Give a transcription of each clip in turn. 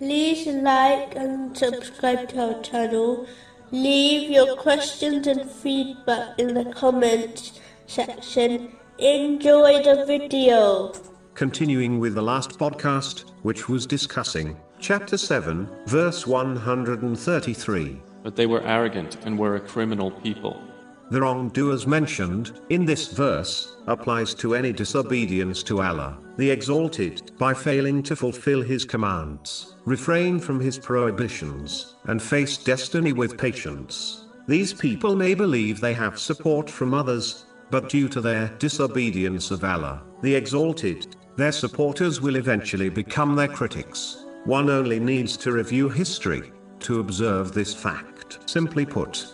like and subscribe to our channel. Leave your questions and feedback in the comments section. Enjoy the video. Continuing with the last podcast, which was discussing chapter 7, verse 133. But they were arrogant and were a criminal people. The wrongdoers mentioned in this verse applies to any disobedience to Allah, the Exalted, by failing to fulfill His commands, refrain from His prohibitions, and face destiny with patience. These people may believe they have support from others, but due to their disobedience of Allah, the Exalted, their supporters will eventually become their critics. One only needs to review history to observe this fact. Simply put,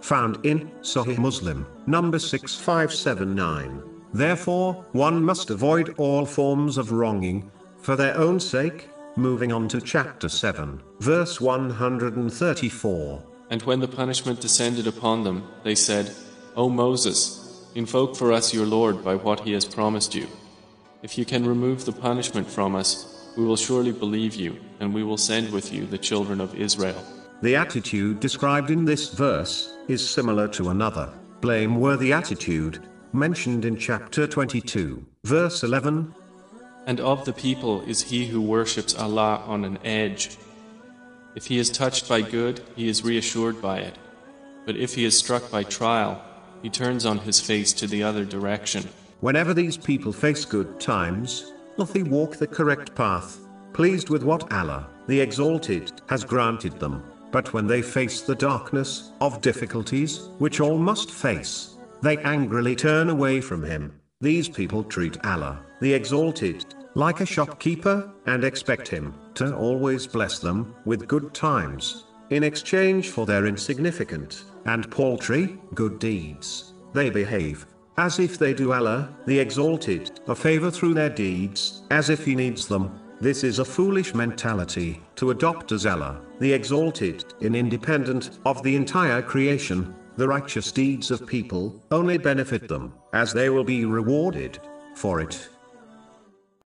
found in Sahih Muslim, number 6579. Therefore, one must avoid all forms of wronging, for their own sake. Moving on to chapter 7, verse 134. And when the punishment descended upon them, they said, O Moses, invoke for us your Lord by what he has promised you. If you can remove the punishment from us, we will surely believe you, and we will send with you the children of Israel. The attitude described in this verse is similar to another, blameworthy attitude, mentioned in chapter 22, verse 11. And of the people is he who worships Allah on an edge. If he is touched by good, he is reassured by it. But if he is struck by trial, he turns on his face to the other direction. Whenever these people face good times, they walk the correct path, pleased with what Allah, the Exalted, has granted them. But when they face the darkness of difficulties, which all must face, they angrily turn away from Him. These people treat Allah, the Exalted, like a shopkeeper, and expect Him to always bless them with good times, in exchange for their insignificant and paltry good deeds. They behave as if they do Allah, the Exalted, a favor through their deeds, as if He needs them. This is a foolish mentality to adopt as Allah, the Exalted, in independent of the entire creation. The righteous deeds of people only benefit them, as they will be rewarded for it.